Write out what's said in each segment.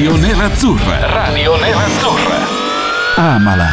Radio Nerazzurra. Radio Nerazzurra. Amala.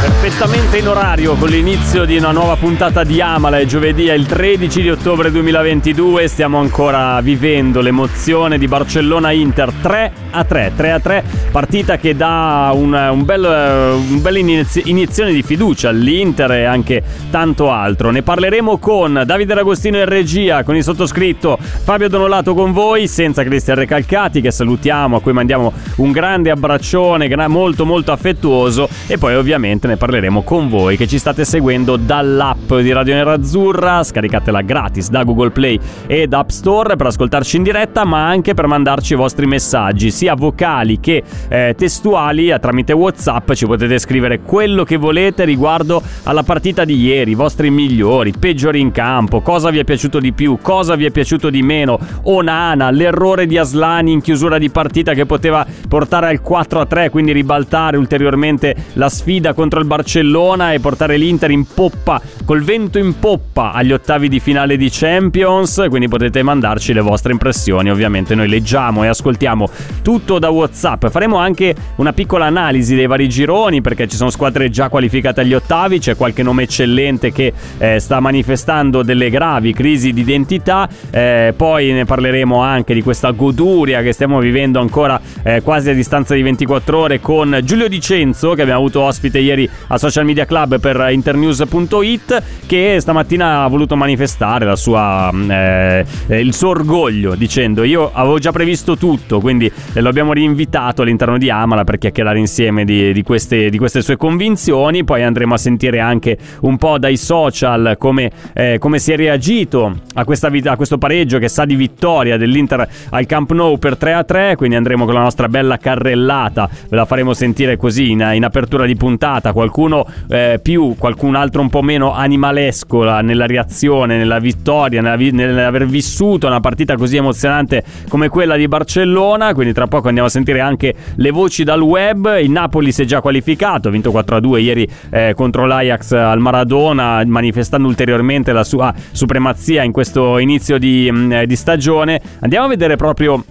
Perfettamente in orario con l'inizio di una nuova puntata di Amala. È giovedì, è il 13 di ottobre 2022. Stiamo ancora vivendo l'emozione di Barcellona-Inter 3 a 3. 3 a 3, partita che dà un, un bel, un bella inizi- iniezione di fiducia all'Inter e anche tanto altro. Ne parleremo con Davide D'Agostino in regia, con il sottoscritto Fabio Donolato con voi, senza Cristian Recalcati, che salutiamo, a cui mandiamo un grande abbraccione, molto molto affettuoso. E poi ovviamente ne parleremo con voi che ci state seguendo dall'app di Radio Nerazzurra, scaricatela gratis da Google Play e da App Store per ascoltarci in diretta, ma anche per mandarci i vostri messaggi, sia vocali che eh, testuali, eh, tramite WhatsApp ci potete scrivere quello che volete riguardo alla partita di ieri, i vostri migliori, peggiori in campo, cosa vi è piaciuto di più, cosa vi è piaciuto di meno, Onana, l'errore di Aslani in chiusura di partita che poteva portare al 4-3, quindi ribaltare ulteriormente la sfida contro il Barcellona e portare l'Inter in poppa, col vento in poppa agli ottavi di finale di Champions, quindi potete mandarci le vostre impressioni, ovviamente noi leggiamo e ascoltiamo tutto da WhatsApp. Faremo anche una piccola analisi dei vari gironi perché ci sono squadre già qualificate agli ottavi, c'è qualche nome eccellente che eh, sta manifestando delle gravi crisi di identità, eh, poi ne parleremo anche di questa goduria che stiamo vivendo ancora eh, quasi a distanza di 24 ore con Giulio Dicenzo che abbiamo avuto ospite ieri a Social Media Club per internews.it che stamattina ha voluto manifestare la sua, eh, il suo orgoglio dicendo io avevo già previsto tutto quindi lo abbiamo rinvitato all'interno di Amala per chiacchierare insieme di, di, queste, di queste, sue convinzioni. Poi andremo a sentire anche un po' dai social come, eh, come si è reagito a, questa, a, questo pareggio che sa di vittoria dell'Inter al Camp Nou per 3-3 quindi andremo con la nostra bella carrellata. Ve la faremo sentire così in, in apertura di puntata. Qualcuno eh, più, qualcun altro un po' meno animalesco nella reazione, nella vittoria, nella, nell'aver vissuto una partita così emozionante come quella di Barcellona. Quindi tra poco andiamo a sentire anche le voci dal web. Il Napoli si è già qualificato, ha vinto 4-2 ieri eh, contro l'Ajax al Maradona, manifestando ulteriormente la sua supremazia in questo inizio di, mm, di stagione. Andiamo a vedere proprio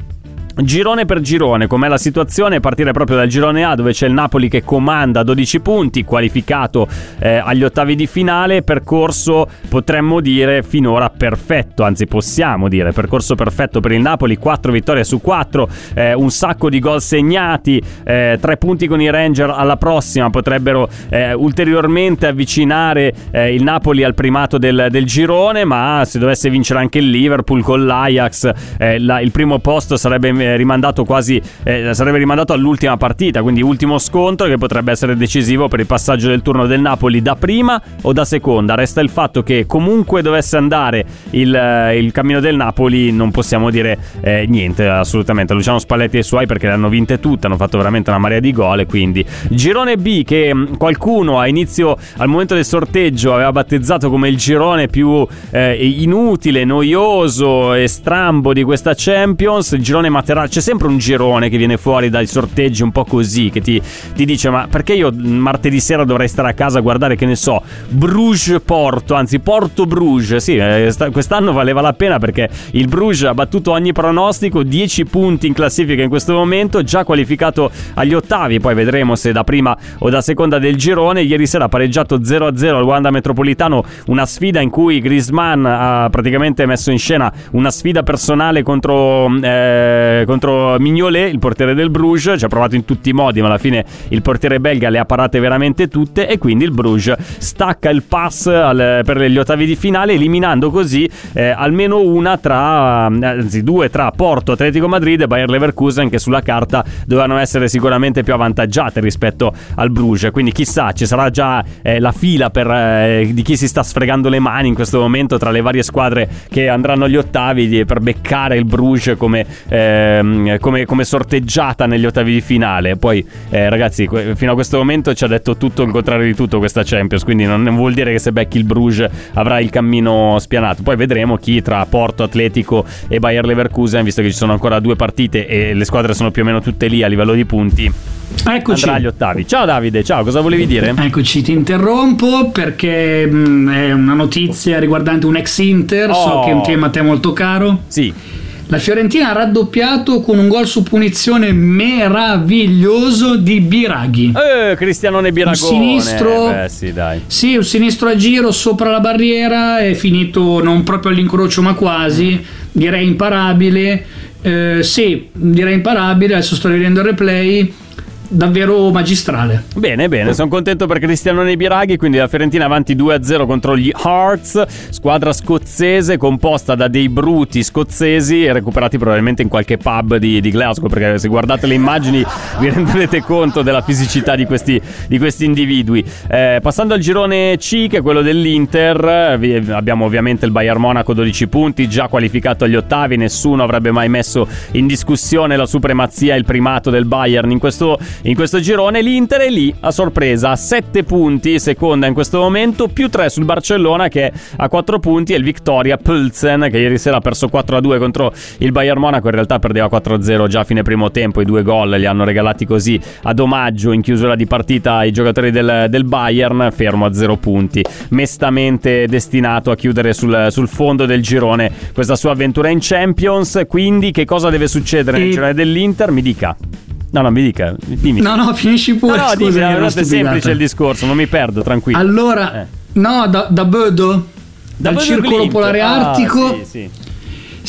Girone per girone, com'è la situazione? Partire proprio dal girone A dove c'è il Napoli che comanda 12 punti, qualificato eh, agli ottavi di finale, percorso potremmo dire finora perfetto, anzi possiamo dire percorso perfetto per il Napoli, 4 vittorie su 4, eh, un sacco di gol segnati, eh, 3 punti con i Ranger alla prossima. Potrebbero eh, ulteriormente avvicinare eh, il Napoli al primato del, del, girone, ma se dovesse vincere anche il Liverpool con l'Ajax, eh, la, il primo posto sarebbe rimandato quasi eh, sarebbe rimandato all'ultima partita, quindi ultimo scontro che potrebbe essere decisivo per il passaggio del turno del Napoli da prima o da seconda. Resta il fatto che comunque dovesse andare il, eh, il cammino del Napoli non possiamo dire eh, niente assolutamente. Luciano Spalletti e i suoi perché le hanno vinte tutte, hanno fatto veramente una marea di gol quindi girone B che mm, qualcuno a inizio al momento del sorteggio aveva battezzato come il girone più eh, inutile, noioso e strambo di questa Champions, il girone matematicamente laterale. C'è sempre un girone che viene fuori dai sorteggi un po' così, che ti, ti dice: Ma perché io martedì sera dovrei stare a casa a guardare, che ne so, Bruges Porto, anzi Porto Bruges. Sì, eh, quest'anno valeva la pena perché il Bruges ha battuto ogni pronostico, 10 punti in classifica in questo momento, già qualificato agli ottavi. Poi vedremo se da prima o da seconda del girone. Ieri sera ha pareggiato 0-0 al Wanda Metropolitano, una sfida in cui Grisman ha praticamente messo in scena una sfida personale contro. Eh, contro Mignolet, il portiere del Bruges, ci ha provato in tutti i modi, ma alla fine il portiere belga le ha parate veramente tutte e quindi il Bruges stacca il pass al, per gli ottavi di finale, eliminando così eh, almeno una tra, anzi due tra Porto, Atletico Madrid e Bayer Leverkusen che sulla carta dovevano essere sicuramente più avvantaggiate rispetto al Bruges, quindi chissà, ci sarà già eh, la fila per, eh, di chi si sta sfregando le mani in questo momento tra le varie squadre che andranno agli ottavi per beccare il Bruges come eh, ehm, come, come sorteggiata negli ottavi di finale. Poi, eh, ragazzi, que- fino a questo momento ci ha detto tutto il contrario di tutto questa Champions. Quindi non vuol dire che se becchi il Bruges avrà il cammino spianato. Poi vedremo chi tra Porto Atletico e Bayer Leverkusen, visto che ci sono ancora due partite e le squadre sono più o meno tutte lì a livello di punti. Eccoci. Andrà agli ottavi. Ciao Davide, ciao, cosa volevi dire? Eccoci, ti interrompo perché mh, è una notizia riguardante un ex Inter, so Oh. che è un tema a te molto caro. Sì. La Fiorentina ha raddoppiato con un gol su punizione meraviglioso di Biraghi. Eh, Cristianone Biragone. sinistro- Eh, beh, sì, dai. Sì, un sinistro a giro sopra la barriera, è finito non proprio all'incrocio ma quasi, direi imparabile. Eh, sì, direi imparabile, adesso sto rivedendo il replay, davvero magistrale. Bene, bene, sono contento per Cristianone Biraghi, quindi la Fiorentina avanti 2-0 contro gli Hearts, squadra scozzese composta da dei bruti scozzesi recuperati probabilmente in qualche pub di, di Glasgow, perché se guardate le immagini vi renderete conto della fisicità di questi, di questi individui. Eh, passando al girone C, che è quello dell'Inter, abbiamo ovviamente il Bayern Monaco 12 punti, già qualificato agli ottavi, nessuno avrebbe mai messo in discussione la supremazia e il primato del Bayern in questo, in questo girone. L'Inter è lì a sorpresa, a 7 punti, seconda in questo momento, più 3 sul Barcellona che è a 4 punti e il Victoria Pulsen che ieri sera ha perso 4-2 contro il Bayern Monaco, in realtà perdeva 4-0 già a fine primo tempo, i due gol li hanno regalati così ad omaggio in chiusura di partita ai giocatori del, del Bayern, fermo a 0 punti, mestamente destinato a chiudere sul, sul fondo del girone questa sua avventura in Champions, quindi che cosa deve succedere nel girone dell'Inter? Mi dica. No, no, mi dica, dimmi. No, no, finisci No, pure. no, dimmi, no, una è stupidata. semplice il discorso, non mi perdo, tranquillo. Allora, Eh. no, da, da Bodo, dal Bodo circolo Glimt. polare Ah, artico. sì, sì.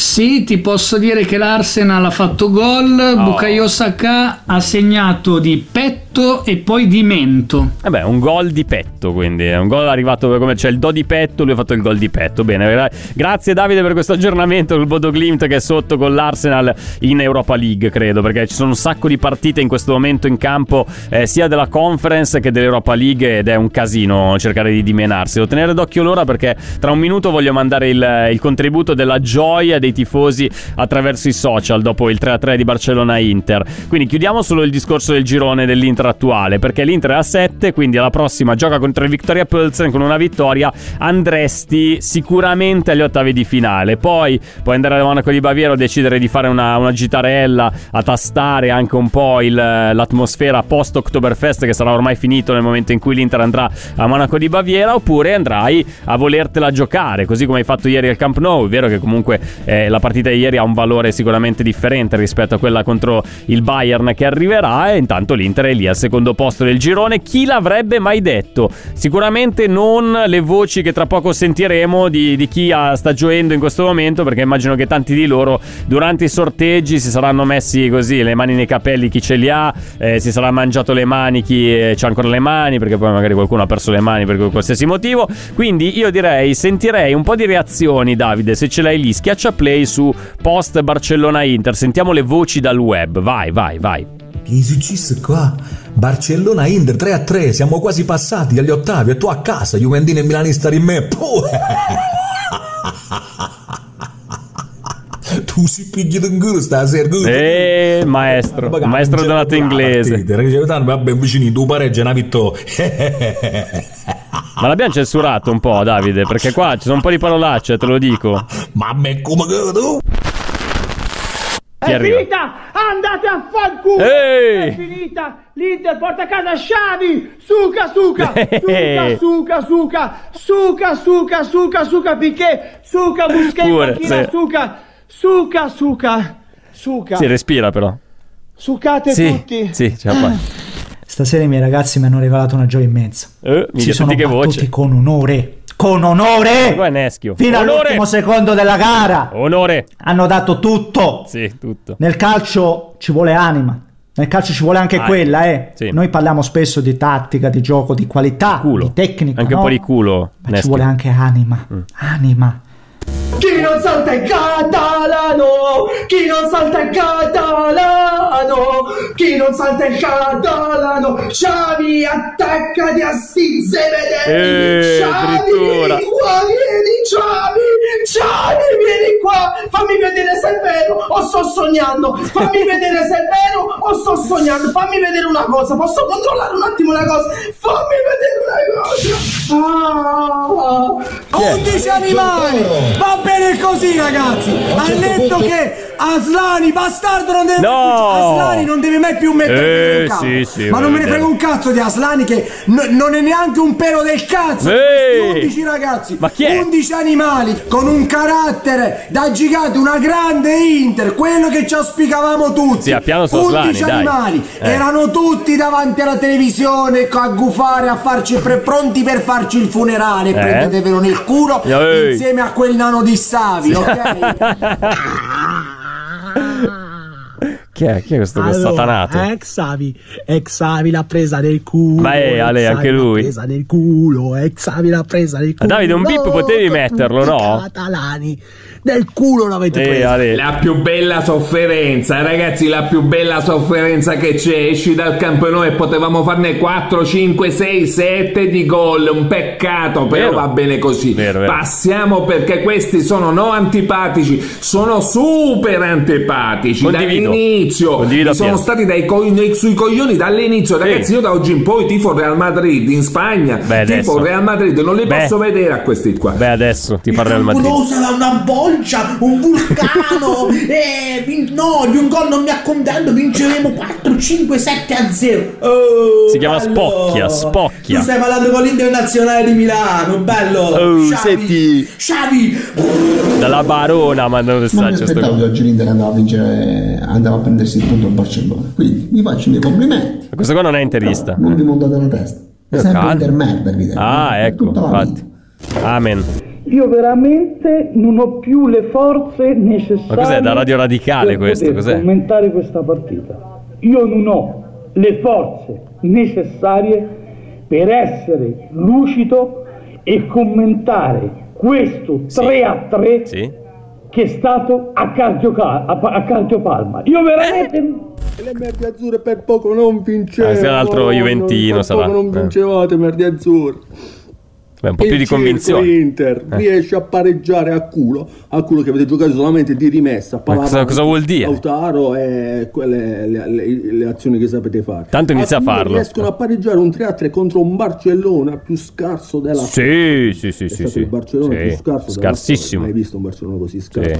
Sì, ti posso dire che l'Arsenal ha fatto gol, Oh. Bukayo Saka ha segnato di petto e poi di mento. Vabbè, un gol di petto, quindi è un gol arrivato come c'è il do di petto, lui ha fatto il gol di petto. Bene, gra- grazie Davide per questo aggiornamento sul Bodo Glimt che è sotto con l'Arsenal in Europa League, credo, perché ci sono un sacco di partite in questo momento in campo eh, sia della Conference che dell'Europa League ed è un casino cercare di dimenarsi. Devo tenere d'occhio l'ora perché tra un minuto voglio mandare il, il contributo della gioia dei tifosi attraverso i social dopo il 3-3 di Barcellona-Inter. Quindi chiudiamo solo il discorso del girone dell'Inter attuale, perché l'Inter è a 7, quindi alla prossima gioca contro il Victoria Pilsen con una vittoria andresti sicuramente agli ottavi di finale. Poi puoi andare al Monaco di Baviera o decidere di fare una, una gitarella a tastare anche un po' il- l'atmosfera post Oktoberfest che sarà ormai finito nel momento in cui l'Inter andrà a Monaco di Baviera oppure andrai a volertela giocare così come hai fatto ieri al Camp Nou. È vero che comunque eh, la partita di ieri ha un valore sicuramente differente rispetto a quella contro il Bayern che arriverà e intanto l'Inter è lì al secondo posto del girone. Chi l'avrebbe mai detto? Sicuramente non le voci che tra poco sentiremo di, di chi ha- sta gioendo in questo momento perché immagino che tanti di loro durante i sorteggi si saranno messi così le mani nei capelli chi ce li ha, eh, si sarà mangiato le mani chi eh, c'ha ancora le mani perché poi magari qualcuno ha perso le mani per qualsiasi motivo. Quindi io direi sentirei un po' di reazioni Davide se ce l'hai lì schiaccia play su post Barcellona Inter sentiamo le voci dal web vai vai vai successo qua? Barcellona Inter 3 a 3, siamo quasi passati agli ottavi e tu a casa, Juventino e Milanista di me. Puh. Tu si pigli culo stasera. tu- Eh, maestro, Magari maestro non c'è donato la inglese. vabbè, vicini, tu pareggi una vittoria. Ma l'abbiamo censurato un po', Davide, perché qua ci sono un po' di parolacce, te lo dico. Ma me come che tu? Chi arriva? Andate a fanculo! Ehi! È finita! L'Inter porta a casa Sciavi! Suca, suca! Suca, suca, suca! Suca, suca, suca, suca, Piquet! Suca, Busquets Pure, panchina, sì. suca! Suca, suca! Suca! Si respira però. Sucate Sì, tutti! sì, ce la fai. Stasera i miei ragazzi mi hanno regalato una gioia immensa. Eh, si mica sono che battuti voce. con onore. Con Qua è onore! Neschio. Fino Onore! all'ultimo secondo della gara. Onore. Hanno dato tutto. Sì, tutto. Nel calcio ci vuole anima. Nel calcio ci vuole anche Ah, quella, eh. sì. Noi parliamo spesso di tattica, di gioco, di qualità, Culo. di tecnica. Anche no? un po' di culo, Ma ci Neschio. vuole anche anima. Anima. Chi non salta è catalano! Chi non salta è catalano! chi non salta è catalano. Xavi, attaccati a sti zebedelli. Eh, Xavi, vieni qua, vieni, Xavi, Xavi, vieni qua. Fammi vedere se è vero o sto sognando. Fammi vedere se è vero o sto sognando. Fammi vedere una cosa. Posso controllare un attimo una cosa? Fammi vedere una cosa. Ah. 11 animali! Va bene così, ragazzi! Ha detto che Aslani, bastardo, non deve No! Aslani non deve mai più mettere Eh, in campo. sì, sì, Ma non me ne frega un cazzo di Aslani che n- non è neanche un pelo del cazzo! questi 11 ragazzi! Ma chi è? 11 animali con un carattere da gigante, una grande Inter, quello che ci auspicavamo tutti! Sì, a piano su 11 Aslani, animali! Eh. Erano tutti davanti alla televisione a gufare, a farci pre- pronti per farci il funerale. Eh. Prendetevelo nel culo Ehi. insieme a quel nano di Savi, ok? Chi è? Chi è questo Allora, satanato? Ex Xavi, ex Xavi l'ha presa nel culo. Ma è, Ale, Xavi anche lui? L'ha presa nel culo, ex Xavi l'ha presa nel culo. Davide, un bip potevi metterlo, no? Catalani, nel culo l'avete Eh, presa. Ale. La più bella sofferenza, ragazzi, la più bella sofferenza che c'è. Esci dal campo e noi potevamo farne 4, 5, 6, 7 di gol. Un peccato, però Vero. va bene così. Vero, vero. Passiamo perché questi sono no antipatici, sono super antipatici. Condivido. Dall'inizio Condivido sono stati dai co- sui coglioni dall'inizio. Sì. Ragazzi, io da oggi in poi tifo Real Madrid in Spagna. Beh, tifo adesso. Real Madrid, non li Beh. posso vedere a questi qua. Beh, adesso ti farò il Madrid. Campo sarà bolgia, un vulcano. e vin- no, di un gol non mi accontento. Vinceremo 4, 5, 7 a 0. Oh, Si chiama bello. Spocchia, Spocchia. Tu stai parlando con l'Internazionale di Milano, bello. Oh, Xavi, senti. Xavi. Dalla Barona manda un Non mi messaggio. sto aspettavo che oggi l'Inter andava a vincere, andava a prendersi il punto al Barcellona. Quindi vi faccio i miei complimenti. Ma Questo qua non è interista. Non vi montate la testa. È sempre. Inter merda. Ah, ecco, infatti. Amen. Io veramente non ho più le forze necessarie. Ma cos'è, da Radio Radicale questo? Cos'è? commentare questa partita. Io non ho le forze necessarie per essere lucido e commentare questo 3 a 3 Sì. che è stato a, Cardioca- a, a Cardiopalma. Io veramente. Le merdi azzurre per poco non vincevano. Ah, sia un altro Juventino, per sarà. poco non Eh. vincevate, merdi azzurre. Beh, un po' più di convinzione. Inter Eh. riesce a pareggiare a culo, a culo che avete giocato solamente di rimessa. Cosa- cosa vuol dire? Lautaro e quelle le, le- le azioni che sapete fare. Tanto inizia a culo farlo. Riescono a pareggiare un 3-3 contro un Barcellona più scarso della Sì, sì, sì, È sì. sì. il Barcellona Sì. più scarso Scarsissimo. Mai visto un Barcellona così scarso? Sì.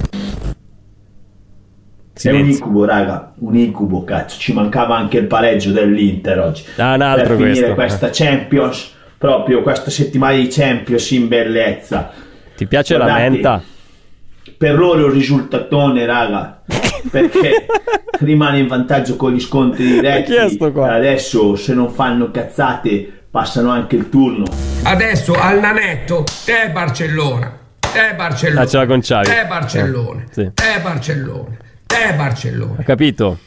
È un Silenzio. incubo, raga, un incubo, cazzo. Ci mancava anche il pareggio dell'Inter oggi. Ah, un altro per finire questo. questa Champions, proprio questa settimana di Champions in bellezza. Ti piace la Guardate, menta? Per loro è un risultatone, raga. Perché rimane in vantaggio con gli scontri diretti. qua? Adesso, se non fanno cazzate, passano anche il turno. Adesso al nanetto, te Barcellona, te Barcellona, Ah, ce l'ha con Xavi. te Barcellona, Eh, sì. te Barcellona, te Barcellona. Ho capito?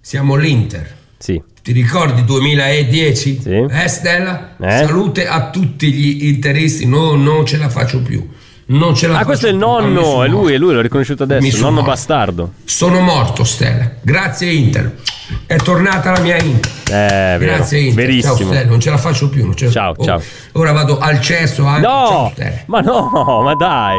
Siamo l'Inter. Sì. Ti ricordi 2010? Sì. Eh Stella? Eh? Salute a tutti gli interisti, no, non ce la faccio più. Non ce la Ah, faccio questo è il nonno, è lui, è lui, l'ho riconosciuto adesso, il nonno morto. bastardo. Sono morto Stella. Grazie Inter. È tornata la mia Inter. Eh, vero. Grazie Inter. Ciao Verissimo. Stella, non ce la faccio più. ce Ciao, Oh, ciao. Ora vado al cesso anche. Ciao No! Ma no, ma dai.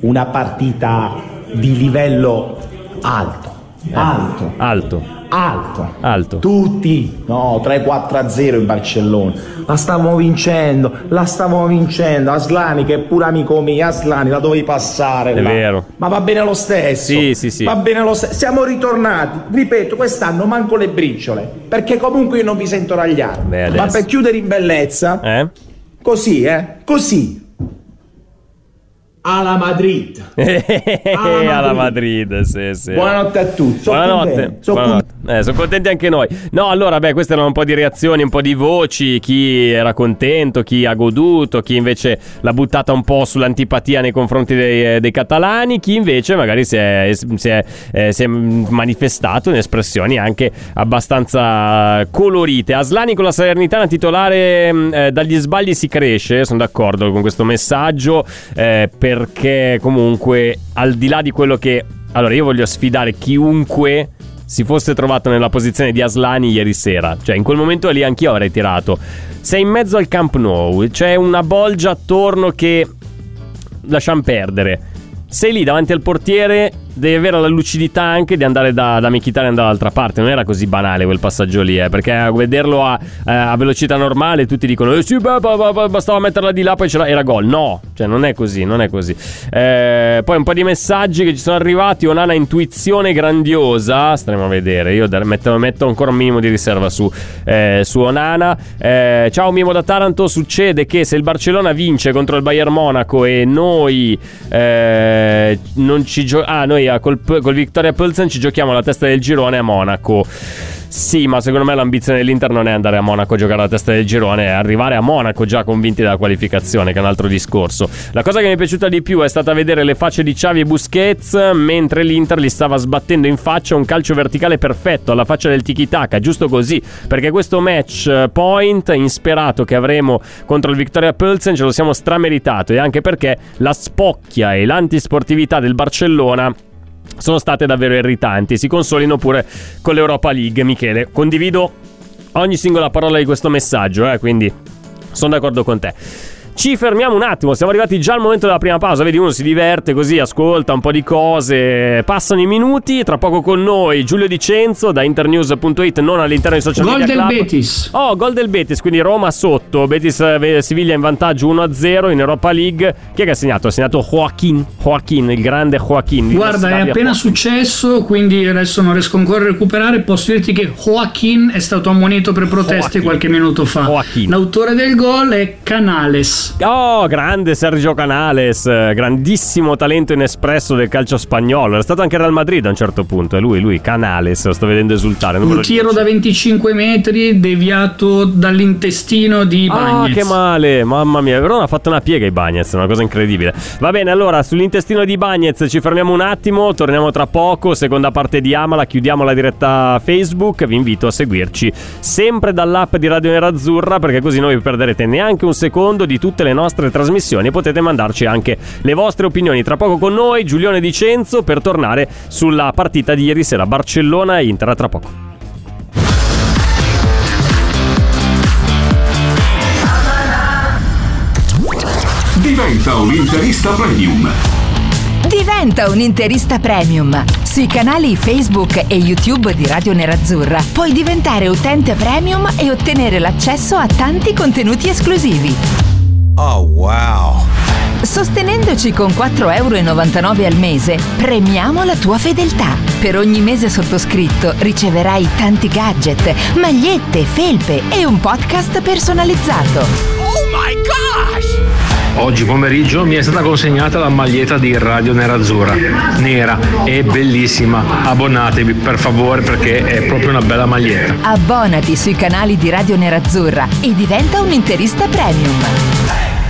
una partita di livello alto, alto, Alto, alto. alto. Tutti, no, 3-4 a 0 in Barcellona. La stavamo vincendo, la stavamo vincendo. Aslani, che è pure amico mio, Aslani, la dovevi passare. È là. vero. Ma va bene lo stesso. Sì, sì, sì. Va bene lo stesso. Siamo ritornati. Ripeto, quest'anno manco le briciole. Perché comunque io non mi sento ragliare. Beh, Ma per chiudere in bellezza, Eh? così, eh? Così. Alla Madrid. Alla Madrid, sì, sì. Buonanotte a tutti. Sono Buonanotte. sono buonanotte. Eh, sono contenti anche noi. No, allora, beh, queste erano un po' di reazioni, un po' di voci. Chi era contento, chi ha goduto, chi invece l'ha buttata un po' sull'antipatia nei confronti dei, eh, dei catalani, chi invece magari si è, si è, eh, si è manifestato in espressioni anche abbastanza colorite. Aslani con la Salernitana titolare mh, eh, dagli sbagli si cresce, sono d'accordo con questo messaggio, eh, perché comunque al di là di quello che Allora, io voglio sfidare chiunque si fosse trovato nella posizione di Aslani ieri sera. Cioè, in quel momento lì anch'io avrei tirato. Sei in mezzo al Camp Nou, c'è una bolgia attorno che lasciamo perdere. Sei lì davanti al portiere, devi avere la lucidità anche di andare da, da Mkhitaryan dall'altra parte. Non era così banale quel passaggio lì, eh, perché a vederlo a, eh, a velocità normale tutti dicono eh, sì, bah, bah, bah, bastava metterla di là, poi c'era, era gol. No, cioè non è così, non è così. Eh, poi un po' di messaggi che ci sono arrivati. Onana intuizione grandiosa. Staremo a vedere. Io metto, metto ancora un minimo di riserva su, eh, su Onana. Eh, ciao Mimo da Taranto. Succede che se il Barcellona vince contro il Bayern Monaco e noi eh, non ci giochiamo. Ah, noi col, col Victoria Pilsen ci giochiamo la testa del girone a Monaco. Sì, ma secondo me l'ambizione dell'Inter non è andare a Monaco a giocare la testa del girone, è arrivare a Monaco già convinti della qualificazione, che è un altro discorso. La cosa che mi è piaciuta di più è stata vedere le facce di Xavi e Busquets mentre l'Inter gli stava sbattendo in faccia un calcio verticale perfetto, alla faccia del tiki-taka, giusto così, perché questo match point insperato che avremo contro il Victoria Pilsen ce lo siamo strameritato e anche perché la spocchia e l'antisportività del Barcellona sono state davvero irritanti. Si consolino pure con l'Europa League, Michele. Condivido ogni singola parola di questo messaggio, eh, quindi sono d'accordo con te. Ci fermiamo un attimo, siamo arrivati già al momento della prima pausa. Vedi, uno si diverte così, ascolta un po' di cose. Passano i minuti. Tra poco con noi Giulio Dicenzo da internews.it, non all'interno dei social Gol media. del club. Betis. Oh, gol del Betis, quindi Roma sotto. Betis eh, Siviglia in vantaggio 1-0 in Europa League. Chi è che ha segnato? Ha segnato Joaquin. Joaquin, il grande Joaquin. di Guarda, è appena Joaquin. successo, quindi adesso non riesco ancora a recuperare. Posso dirti che Joaquin è stato ammonito per proteste Joaquin. qualche minuto fa. Joaquin. L'autore del gol è Canales. Oh, grande Sergio Canales, eh, grandissimo talento inespresso del calcio spagnolo. Era stato anche Real Madrid a un certo punto. È lui, lui, Canales, lo sto vedendo esultare. Un tiro da 25 metri deviato dall'intestino di Ah, Bagnez. che male, mamma mia. Però ha fatto una piega i Bagnez, una cosa incredibile. Va bene, allora sull'intestino di Bagnez ci fermiamo un attimo, torniamo tra poco. Seconda parte di Amala, chiudiamo la diretta Facebook. Vi invito a seguirci sempre dall'app di Radio Nerazzurra perché così non vi perderete neanche un secondo di tutte le nostre trasmissioni e potete mandarci anche le vostre opinioni. Tra poco con noi Giulione Dicenzo per tornare sulla partita di ieri sera Barcellona e Inter. Tra poco. Diventa un interista premium. Diventa un interista premium. Sui canali Facebook e YouTube di Radio Nerazzurra puoi diventare utente premium e ottenere l'accesso a tanti contenuti esclusivi. Oh wow! Sostenendoci con 4,99 euro al mese, premiamo la tua fedeltà. Per ogni mese sottoscritto riceverai tanti gadget, magliette, felpe e un podcast personalizzato. Oh my gosh! Oggi pomeriggio mi è stata consegnata la maglietta di Radio Nerazzurra, nera e bellissima. Abbonatevi per favore perché è proprio una bella maglietta. Abbonati sui canali di Radio Nerazzurra e diventa un interista premium.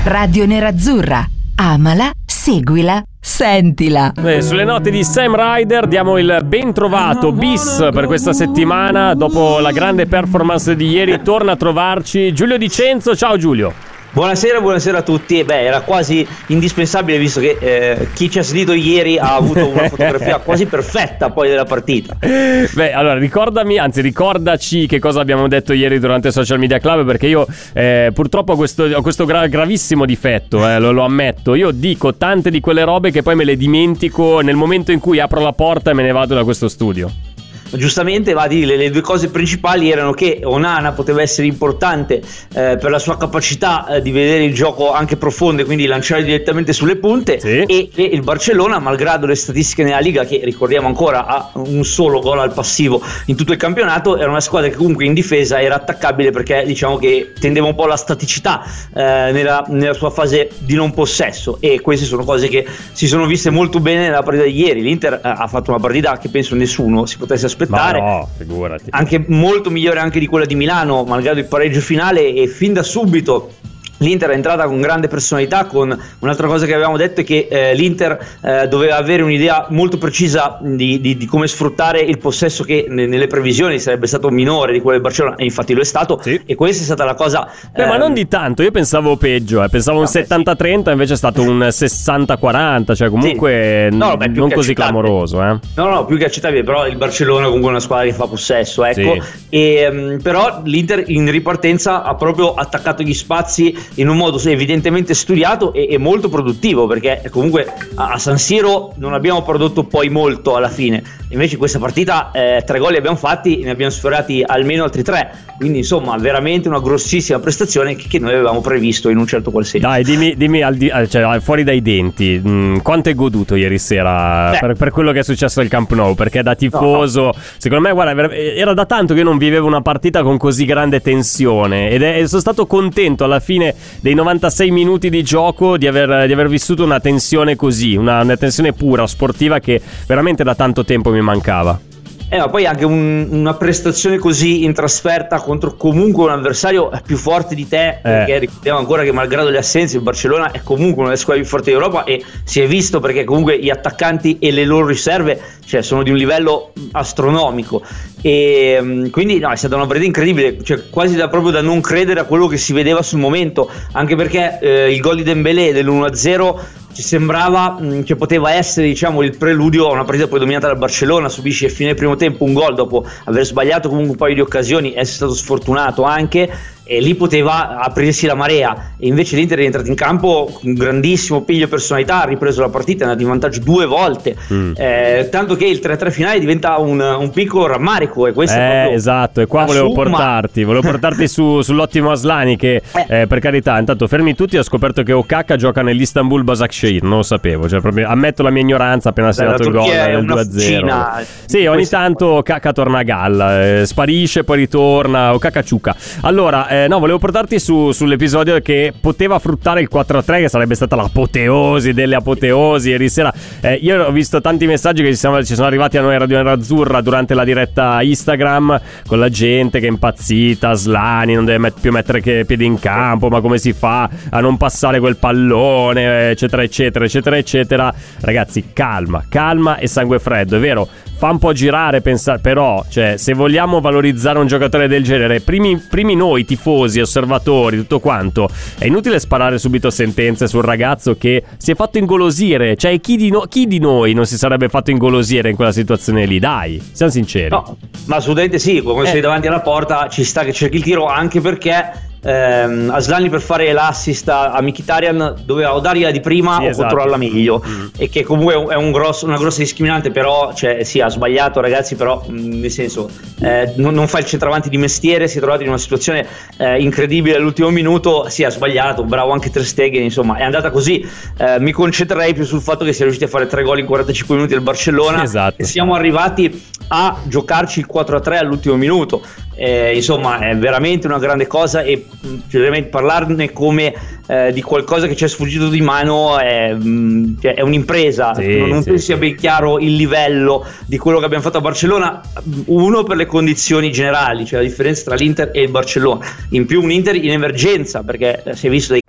Radio Nerazzurra. Amala, seguila, sentila. Beh, sulle note di Sam Ryder diamo il ben trovato bis per questa settimana. Dopo la grande performance di ieri, torna a trovarci Giulio Dicenzo. Ciao Giulio. Buonasera, buonasera a tutti. Beh, era quasi indispensabile visto che eh, chi ci ha sentito ieri ha avuto una fotografia quasi perfetta poi della partita. Beh, allora ricordami, anzi ricordaci che cosa abbiamo detto ieri durante il Social Media Club perché io eh, purtroppo ho questo, ho questo gra- gravissimo difetto, eh, lo, lo ammetto. Io dico tante di quelle robe che poi me le dimentico nel momento in cui apro la porta e me ne vado da questo studio. Giustamente va a dire le due cose principali erano che Onana poteva essere importante eh, per la sua capacità eh, di vedere il gioco anche profondo e quindi lanciare direttamente sulle punte e, e il Barcellona malgrado le statistiche nella Liga che ricordiamo ancora ha un solo gol al passivo in tutto il campionato era una squadra che comunque in difesa era attaccabile perché diciamo che tendeva un po' alla staticità eh, nella, nella sua fase di non possesso e queste sono cose che si sono viste molto bene nella partita di ieri. l'Inter eh, ha fatto una partita che penso nessuno si potesse aspettare Ma no, figurati. anche molto migliore anche di quella di Milano malgrado il pareggio finale e fin da subito L'Inter è entrata con grande personalità, con un'altra cosa che avevamo detto è che eh, l'Inter eh, doveva avere un'idea molto precisa di, di- di come sfruttare il possesso che ne- nelle previsioni sarebbe stato minore di quello del Barcellona e infatti lo è stato e questa è stata la cosa... Beh, ma ehm, non di tanto, io pensavo peggio, eh. pensavo un 70-30, invece è stato un 60-40, cioè comunque No, vabbè, non così clamoroso. Eh. No, no, più che accettabile, però il Barcellona comunque è una squadra che fa possesso, ecco. E, ehm, però l'Inter in ripartenza ha proprio attaccato gli spazi in un modo evidentemente studiato e, e molto produttivo, perché comunque a, a San Siro non abbiamo prodotto poi molto alla fine. Invece in questa partita eh, tre gol li abbiamo fatti, ne abbiamo sfiorati almeno altri tre. Quindi insomma, veramente una grossissima prestazione che, che noi avevamo previsto in un certo qual senso. Dai, dimmi, dimmi al di- cioè, fuori dai denti, mh, quanto hai goduto ieri sera per, per quello che è successo al Camp Nou? Perché da tifoso, secondo me, guarda, era da tanto che io non vivevo una partita con così grande tensione ed è- sono stato contento alla fine dei 96 minuti di gioco di aver, di aver vissuto una tensione così, una, una tensione pura, sportiva che veramente da tanto tempo mi mancava. Eh, ma poi anche un- una prestazione così in trasferta contro comunque un avversario più forte di te, perché ricordiamo ancora che malgrado le assenze il Barcellona è comunque una delle squadre più forti d'Europa e si è visto perché comunque gli attaccanti e le loro riserve cioè, sono di un livello astronomico. E mm, quindi no, è stata una partita incredibile, cioè, quasi da, proprio da non credere a quello che si vedeva sul momento, anche perché eh, il gol di Dembélé dell'1-0 ci sembrava mh, che poteva essere diciamo il preludio a una partita poi dominata dal Barcellona subisce a fine primo tempo un gol dopo aver sbagliato comunque un paio di occasioni essere stato sfortunato anche e lì poteva aprirsi la marea e invece l'Inter è entrato in campo con grandissimo piglio personalità ha ripreso la partita è andato in vantaggio due volte Mm. eh, tanto che il 3-3 finale diventa un, un piccolo rammarico e questo è Eh, proprio esatto, e qua volevo summa. portarti, volevo portarti su- sull'ottimo Aslani che eh, per carità, intanto fermi tutti, ho scoperto che Okaka gioca nell'Istanbul Basakshehir, non lo sapevo, cioè proprio ammetto la mia ignoranza appena Beh, segnato la il gol è del una 2-0. fucina. Sì, ogni tanto Okaka torna a galla, eh, sparisce, poi ritorna, Okaka ciuca. Allora, eh, no, volevo portarti su- sull'episodio che poteva fruttare il 4-3 che sarebbe stata l'apoteosi delle apoteosi ieri sera. Eh, io ho visto tanti messaggi che ci siamo- ci sono arrivati a noi a Radio Nerazzurra durante la diretta Instagram con la gente che è impazzita, Slani non deve met- più mettere che piedi in campo, ma come si fa a non passare quel pallone, eccetera, eccetera, eccetera, eccetera. Ragazzi, calma, calma e sangue freddo, è vero. Fa un po' girare, pensa- però, cioè, se vogliamo valorizzare un giocatore del genere, primi, primi noi, tifosi, osservatori, tutto quanto, è inutile sparare subito sentenze sul ragazzo che si è fatto ingolosire. Cioè, chi di, no- chi di noi non si sarebbe fatto ingolosire in quella situazione lì? Dai, siamo sinceri. No, ma assolutamente sì, quando Eh. sei davanti alla porta ci sta che cerchi il tiro anche perché ehm, Aslani per fare l'assist a Mkhitaryan doveva o dargliela di prima Sì, o esatto. controllarla meglio e che comunque è un- grosso- una grossa discriminante però cioè, sì ha sbagliato ragazzi però mh, nel senso eh, non, non fa il centravanti di mestiere si è trovato in una situazione eh, incredibile all'ultimo minuto sì ha sbagliato bravo anche Ter Stegen insomma è andata così Eh, mi concentrerei più sul fatto che si è riusciti a fare tre gol in 45 minuti del Barcellona Esatto. e siamo arrivati a giocarci il 4-3 all'ultimo minuto. Eh, insomma, è veramente una grande cosa e veramente parlarne come eh, di qualcosa che ci è sfuggito di mano è, mh, cioè, è un'impresa. Sì, non non sì, penso sia ben chiaro il livello di quello che abbiamo fatto a Barcellona. Uno per le condizioni generali, cioè la differenza tra l'Inter e il Barcellona. In più un Inter in emergenza perché eh, si è visto dei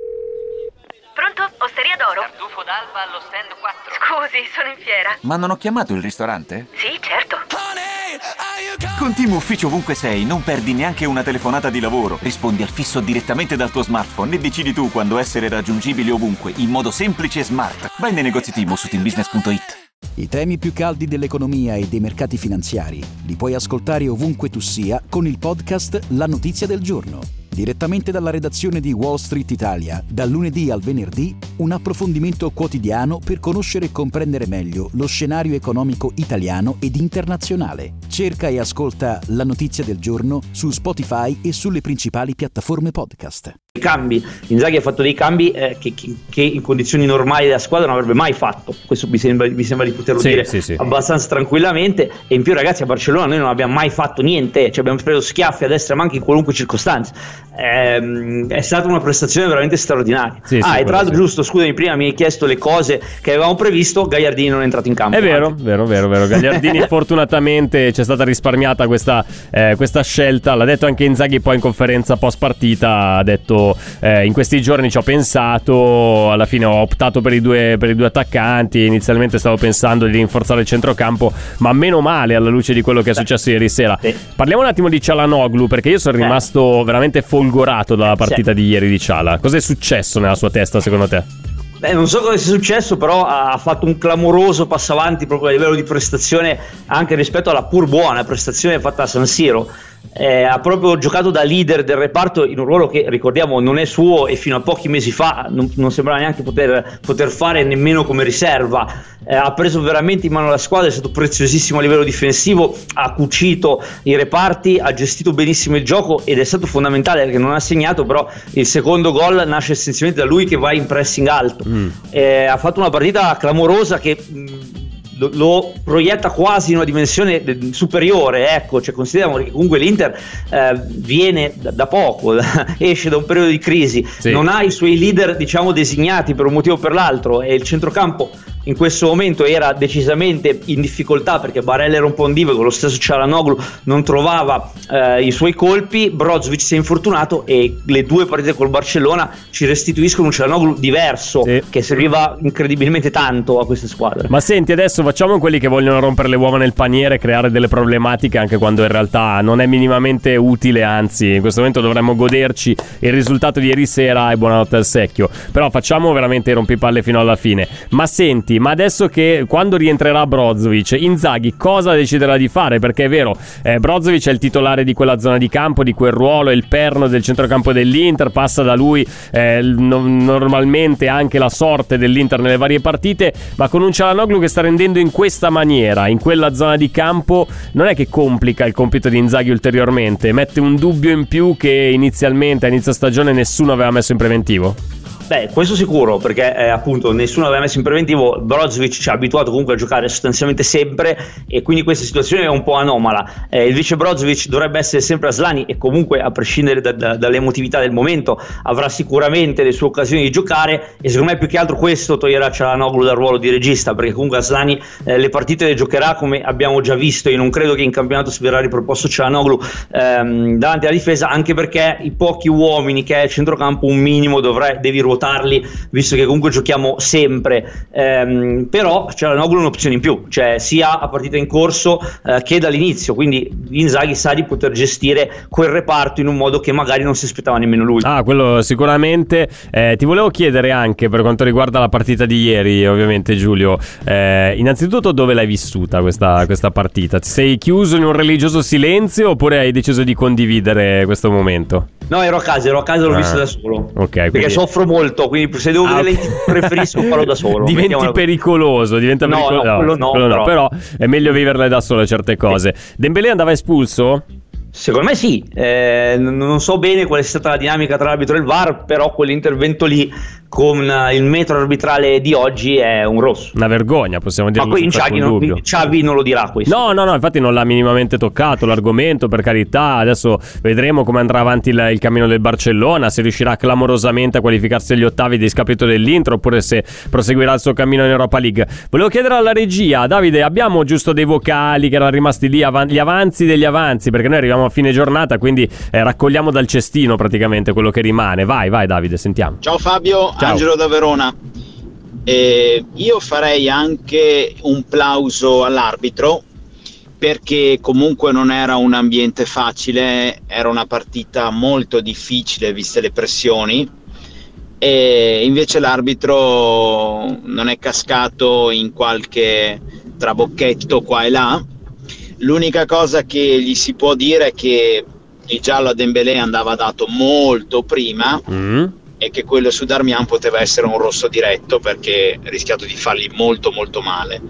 Pronto? Osteria d'oro? Tartufo d'alba allo stand 4. Scusi, sono in fiera. Ma non ho chiamato il ristorante? Sì, certo. Con Team Ufficio ovunque sei, non perdi neanche una telefonata di lavoro. Rispondi al fisso direttamente dal tuo smartphone e decidi tu quando essere raggiungibile ovunque, in modo semplice e smart. Vai nei negozi Team su teambusiness.it. I temi più caldi dell'economia e dei mercati finanziari li puoi ascoltare ovunque tu sia con il podcast La Notizia del Giorno. Direttamente dalla redazione di Wall Street Italia, dal lunedì al venerdì, un approfondimento quotidiano per conoscere e comprendere meglio lo scenario economico italiano ed internazionale. Cerca e ascolta La Notizia del Giorno su Spotify e sulle principali piattaforme podcast. cambi. Inzaghi ha fatto dei cambi eh, che, che- che in condizioni normali della squadra non avrebbe mai fatto. Questo mi sembra, mi sembra di poterlo Sì, dire sì, sì. abbastanza tranquillamente. E in più, ragazzi, a Barcellona noi non abbiamo mai fatto niente, cioè abbiamo preso schiaffi a destra, ma anche in qualunque circostanza. Ehm, è stata una prestazione veramente straordinaria. Sì, sì, ah, e tra l'altro, sì. giusto, scusami, prima mi hai chiesto le cose che avevamo previsto. Gagliardini non è entrato in campo. È vero, vero, vero, vero. Gagliardini fortunatamente c'è stata risparmiata questa, eh, questa scelta. L'ha detto anche Inzaghi poi in conferenza post partita. Ha detto eh, in questi giorni ci ho pensato, alla fine ho optato per i, due, per i due attaccanti. Inizialmente stavo pensando di rinforzare il centrocampo, ma meno male alla luce di quello che è successo ieri sera. Parliamo un attimo di Cialanoglu perché io sono rimasto veramente folgorato dalla partita di ieri di Ciala. Cos'è successo nella sua testa secondo te? Beh, non so cosa sia successo, però ha fatto un clamoroso passo avanti proprio a livello di prestazione, anche rispetto alla pur buona prestazione fatta a San Siro. Eh, ha proprio giocato da leader del reparto in un ruolo che ricordiamo non è suo e fino a pochi mesi fa non, non sembrava neanche poter, poter fare nemmeno come riserva. Eh, ha preso veramente in mano la squadra, è stato preziosissimo a livello difensivo, ha cucito i reparti, ha gestito benissimo il gioco ed è stato fondamentale perché non ha segnato, però il secondo gol nasce essenzialmente da lui che va in pressing alto. Eh, ha fatto una partita clamorosa che mh, lo, lo proietta quasi in una dimensione de- superiore, ecco, cioè consideriamo che comunque l'Inter eh, viene da, da poco, da- esce da un periodo di crisi, Sì. non ha i suoi leader diciamo designati per un motivo o per l'altro e il centrocampo in questo momento era decisamente in difficoltà perché Barella era un po' ondivago, lo stesso Cialanoglu non trovava eh, i suoi colpi, Brozovic si è infortunato e le due partite col Barcellona ci restituiscono un Cialanoglu diverso che serviva incredibilmente tanto a queste squadre. Ma senti, adesso facciamo quelli che vogliono rompere le uova nel paniere e creare delle problematiche anche quando in realtà non è minimamente utile, anzi, in questo momento dovremmo goderci il risultato di ieri sera e buonanotte al secchio. Però facciamo veramente i rompipalle fino alla fine. Ma senti, ma adesso che quando rientrerà Brozovic, Inzaghi cosa deciderà di fare? Perché è vero, eh, Brozovic è il titolare di quella zona di campo, di quel ruolo, è il perno del centrocampo dell'Inter, passa da lui eh, no- normalmente anche la sorte dell'Inter nelle varie partite, ma con un Cialanoglu che sta rendendo in questa maniera, in quella zona di campo, non è che complica il compito di Inzaghi ulteriormente, mette un dubbio in più che inizialmente a inizio stagione nessuno aveva messo in preventivo? Beh, questo sicuro, perché eh, appunto nessuno aveva messo in preventivo. Brozovic ci ha abituato comunque a giocare sostanzialmente sempre e quindi questa situazione è un po' anomala. Eh, il vice Brozovic dovrebbe essere sempre Aslani e comunque a prescindere da- da- dall'emotività del momento avrà sicuramente le sue occasioni di giocare e secondo me più che altro questo toglierà Cialanoglu dal ruolo di regista perché comunque Aslani eh, le partite le giocherà come abbiamo già visto. Io non credo che in campionato si verrà riproposto Cialanoglu ehm, davanti alla difesa anche perché i pochi uomini che è centrocampo un minimo dovrai, devi ruotarli visto che comunque giochiamo sempre Ehm, però Cialanoglu è un'opzione in più cioè sia a partita in corso eh, che dall'inizio quindi Inzaghi sa di poter gestire quel reparto in un modo che magari non si aspettava nemmeno lui Ah, quello sicuramente. Eh, ti volevo chiedere anche per quanto riguarda la partita di ieri, ovviamente, Giulio. eh, innanzitutto, dove l'hai vissuta questa, questa partita? Ti sei chiuso in un religioso silenzio oppure hai deciso di condividere questo momento? no ero a casa ero a casa l'ho Ah. visto da solo Ok, perché quindi soffro molto quindi se devo Ah, vedere ok. le preferisco farlo da solo diventi mettiamola pericoloso. Diventa No, pericoloso. no, quello no, però. però è meglio viverle da solo certe cose. Dembélé andava espulso? Secondo me sì, Eh, non so bene qual è stata la dinamica tra l'arbitro e il VAR, però quell'intervento lì con eh, il metro arbitrale di oggi è un rosso. Una vergogna, possiamo Ma dirlo qui alcun non. Xavi non lo dirà questo. No, no, no, infatti non l'ha minimamente toccato l'argomento, per carità. Adesso vedremo come andrà avanti il, il cammino del Barcellona, se riuscirà clamorosamente a qualificarsi agli ottavi di scapito dell'Inter oppure se proseguirà il suo cammino in Europa League. Volevo chiedere alla regia, Davide, abbiamo giusto dei vocali che erano rimasti lì, avan- gli avanzi degli avanzi, perché noi arriviamo a fine giornata, quindi eh, raccogliamo dal cestino praticamente quello che rimane. Vai, vai Davide, sentiamo. Ciao Fabio, Ciao. Angelo da Verona. Eh, io farei anche un plauso all'arbitro perché comunque non era un ambiente facile, era una partita molto difficile viste le pressioni e invece l'arbitro non è cascato in qualche trabocchetto qua e là. L'unica cosa che gli si può dire è che il giallo a Dembélé andava dato molto prima Mm. E che quello su Darmian poteva essere un rosso diretto perché ha rischiato di fargli molto molto male.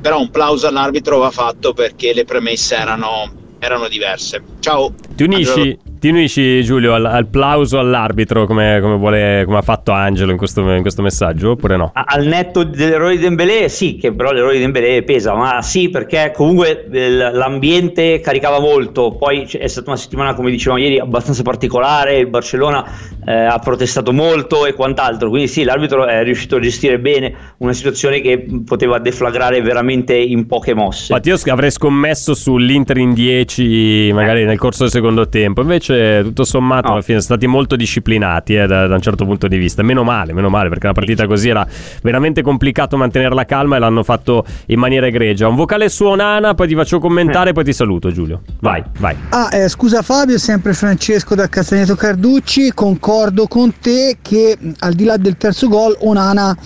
Però un plauso all'arbitro va fatto perché le premesse erano, erano diverse. Ciao. Ti unisci, Angelo- Ti unisci Giulio al, al plauso all'arbitro come, come vuole, come ha fatto Angelo in questo, in questo messaggio oppure no? A- Al netto dell'errore di Dembélé, sì, che però l'errore di Dembélé pesa, ma sì, perché comunque il- l'ambiente caricava molto. Poi è stata una settimana, come dicevamo ieri, abbastanza particolare. Il Barcellona eh, ha protestato molto e quant'altro. Quindi sì, l'arbitro è riuscito a gestire bene una situazione che poteva deflagrare veramente in poche mosse. Infatti io avrei scommesso sull'Inter in 10 magari nel corso del secondo tempo, invece tutto sommato alla fine sono stati molto disciplinati eh, da, da un certo punto di vista, meno male, meno male perché una partita così era veramente complicato mantenere la calma e l'hanno fatto in maniera egregia. Un vocale su Onana, poi ti faccio commentare, poi ti saluto Giulio. Vai, vai. Ah, eh, scusa Fabio, sempre Francesco da Castagneto Carducci, concordo con te che mh, al di là del terzo gol Onana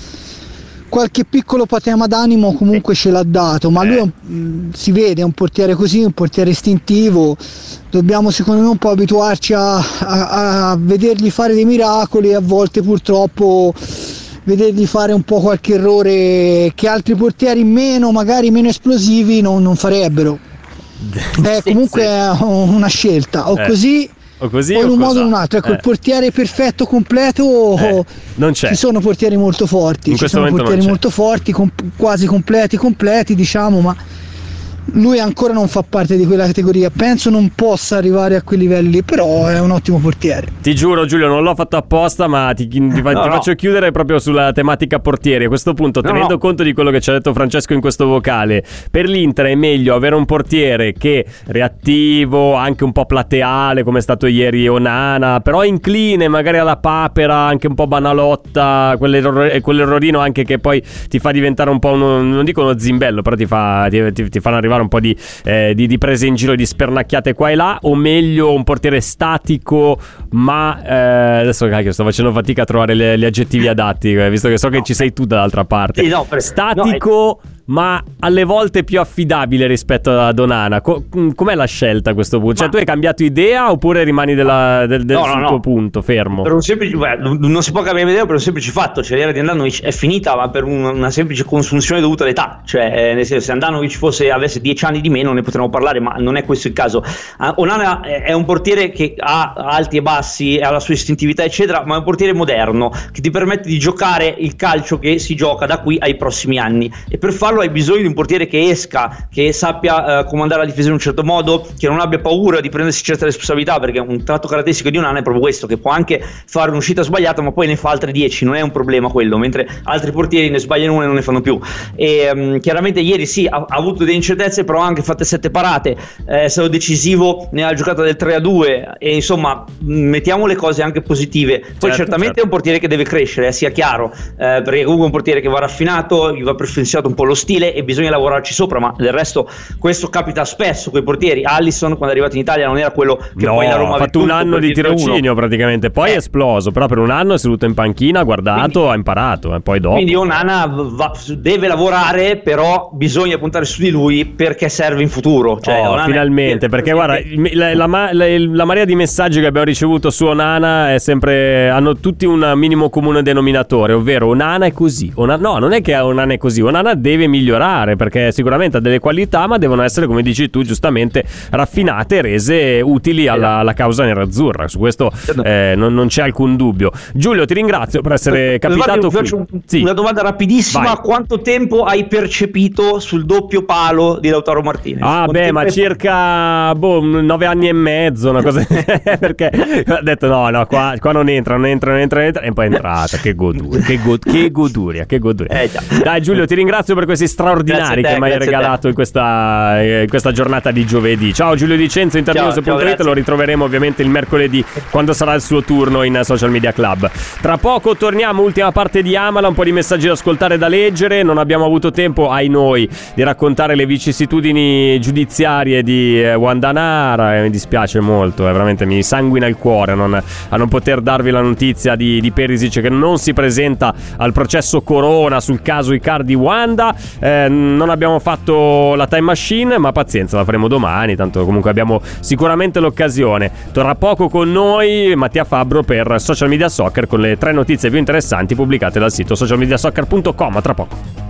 qualche piccolo patema d'animo comunque ce l'ha dato, ma lui mh, si vede, è un portiere così, un portiere istintivo, dobbiamo secondo me un po' abituarci a, a- a vedergli fare dei miracoli e a volte purtroppo vedergli fare un po' qualche errore che altri portieri meno, magari meno esplosivi non, non farebbero. È comunque è una scelta, o Eh. così O così o in un modo o in un altro. Ecco, Eh. il portiere perfetto, completo, Eh, non c'è. ci sono portieri molto forti, In ci sono portieri molto forti, com- quasi completi, completi, diciamo, ma lui ancora non fa parte di quella categoria. Penso non possa arrivare a quei livelli però è un ottimo portiere. Ti giuro Giulio, non l'ho fatto apposta, ma ti, ti No, ti no. faccio chiudere proprio sulla tematica portieri. A questo punto, No, tenendo no. conto di quello che ci ha detto Francesco in questo vocale, per l'Inter è meglio avere un portiere che reattivo, anche un po' plateale, come è stato ieri Onana, però incline magari alla papera, anche un po' banalotta, quell'errore- quell'errorino anche che poi ti fa diventare un po' uno, non dico uno zimbello, però ti, fa, ti, ti- ti fanno arrivare un po' di, eh, di- di prese in giro, di spernacchiate qua e là, o meglio un portiere statico, ma eh, adesso cacchio, sto facendo fatica a trovare le- gli aggettivi adatti, eh, visto che so che ci sei tu dall'altra parte. Sì, no, per- Statico, ma alle volte più affidabile rispetto ad Onana. Co- mm, com'è la scelta a questo punto? Cioè, tu hai cambiato idea oppure rimani della- del, del No, no, no. tuo punto, fermo? Semplice, beh, non si può cambiare idea per un semplice fatto, cioè l'era di Andanovic è finita, ma per un- una semplice consunzione dovuta all'età. Cioè, eh, nel senso, se Andanovic fosse, avesse 10 anni di meno ne potremmo parlare, ma non è questo il caso. Ah, Onana è, è un portiere che ha alti e bassi, ha la sua istintività, eccetera, ma è un portiere moderno che ti permette di giocare il calcio che si gioca da qui ai prossimi anni. E per farlo hai bisogno di un portiere che esca, che sappia eh, comandare la difesa in un certo modo, che non abbia paura di prendersi certe responsabilità, perché un tratto caratteristico di Onana è proprio questo, che può anche fare un'uscita sbagliata, ma poi ne fa altre 10, non è un problema quello, mentre altri portieri ne sbagliano una e non ne fanno più. E ehm, chiaramente ieri sì, ha, ha avuto delle incertezze, però ha anche fatte sette parate, eh, è stato decisivo nella giocata del 3-2 e insomma mh, mettiamo le cose anche positive. Poi Certo, certamente certo. è un portiere che deve crescere, eh, sia chiaro, eh, perché comunque è un portiere che va raffinato, gli va perfezionato un po' lo stile e bisogna lavorarci sopra, ma del resto questo capita spesso con i portieri. Allison quando è arrivato in Italia non era quello che No, poi la Roma ha fatto un anno di tirocinio praticamente, poi è esploso, però per un anno è seduto in panchina, ha guardato, ha imparato, e poi dopo... Quindi Onana va- deve lavorare, però bisogna puntare su di lui perché serve in futuro. Cioè, Oh, Onana è- finalmente, perché guarda, la, la la- la marea di messaggi che abbiamo ricevuto su Onana è sempre. hanno tutti un minimo comune denominatore, ovvero Onana è così. Ona- no, non è che Onana è così, Onana deve migliorare perché sicuramente ha delle qualità, ma devono essere, come dici tu, giustamente raffinate e rese utili alla, alla causa nerazzurra. Su questo eh, non, non c'è alcun dubbio. Giulio, ti ringrazio per essere capitato Guardi, qui. un- Sì. una domanda rapidissima: Vai. quanto tempo hai percepito sul doppio palo di Lautaro Martinez? Ah, Quanto beh, ma hai- circa boh, nove anni e mezzo, una cosa perché ho detto no, no, qua, qua non entra, non entra, non entra, non entra, e poi è entrata. Che goduria, che, go- che goduria, che goduria. Eh. Dai, Giulio, ti ringrazio per questi straordinari te, che mi hai regalato in questa, eh, in questa giornata di giovedì. Ciao, Giulio ciao, internews.it. Lo ritroveremo ovviamente il mercoledì quando sarà il suo turno in Social Media Club. Tra poco torniamo, ultima parte di Amala, un po' di messaggi da ascoltare e da leggere. Non abbiamo avuto tempo, ai noi, di raccontare le vicissitudini giudiziarie di eh, Wandanara. E mi dispiace molto, eh, veramente mi sanguina il cuore a non, a non poter darvi la notizia di, di Perisic che non si presenta al processo Corona sul caso Icardi Wanda. Eh, non abbiamo fatto la time machine, ma pazienza, la faremo domani. Tanto comunque abbiamo sicuramente l'occasione. Torna poco con noi Mattia Fabbro per Social Media Soccer con le tre notizie più interessanti pubblicate dal sito socialmediasoccer.com. A tra poco.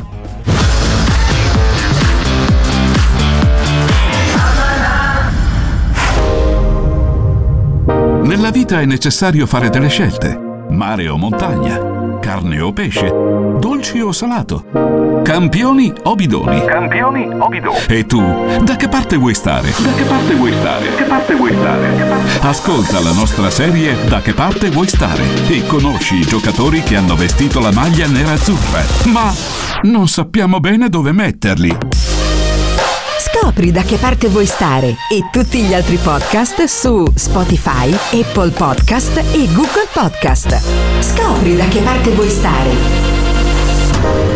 Nella vita è necessario fare delle scelte. Mare o montagna, carne o pesce, dolci o salato, campioni o bidoni. Campioni o bidoni? E tu, da che parte vuoi stare? Da che parte vuoi stare? Che parte vuoi stare? Ascolta la nostra serie Da che parte vuoi stare e conosci i giocatori che hanno vestito la maglia nera-azzurra, ma non sappiamo bene dove metterli. Scopri da che parte vuoi stare e tutti gli altri podcast su Spotify, Apple Podcast e Google Podcast. Scopri da che parte vuoi stare.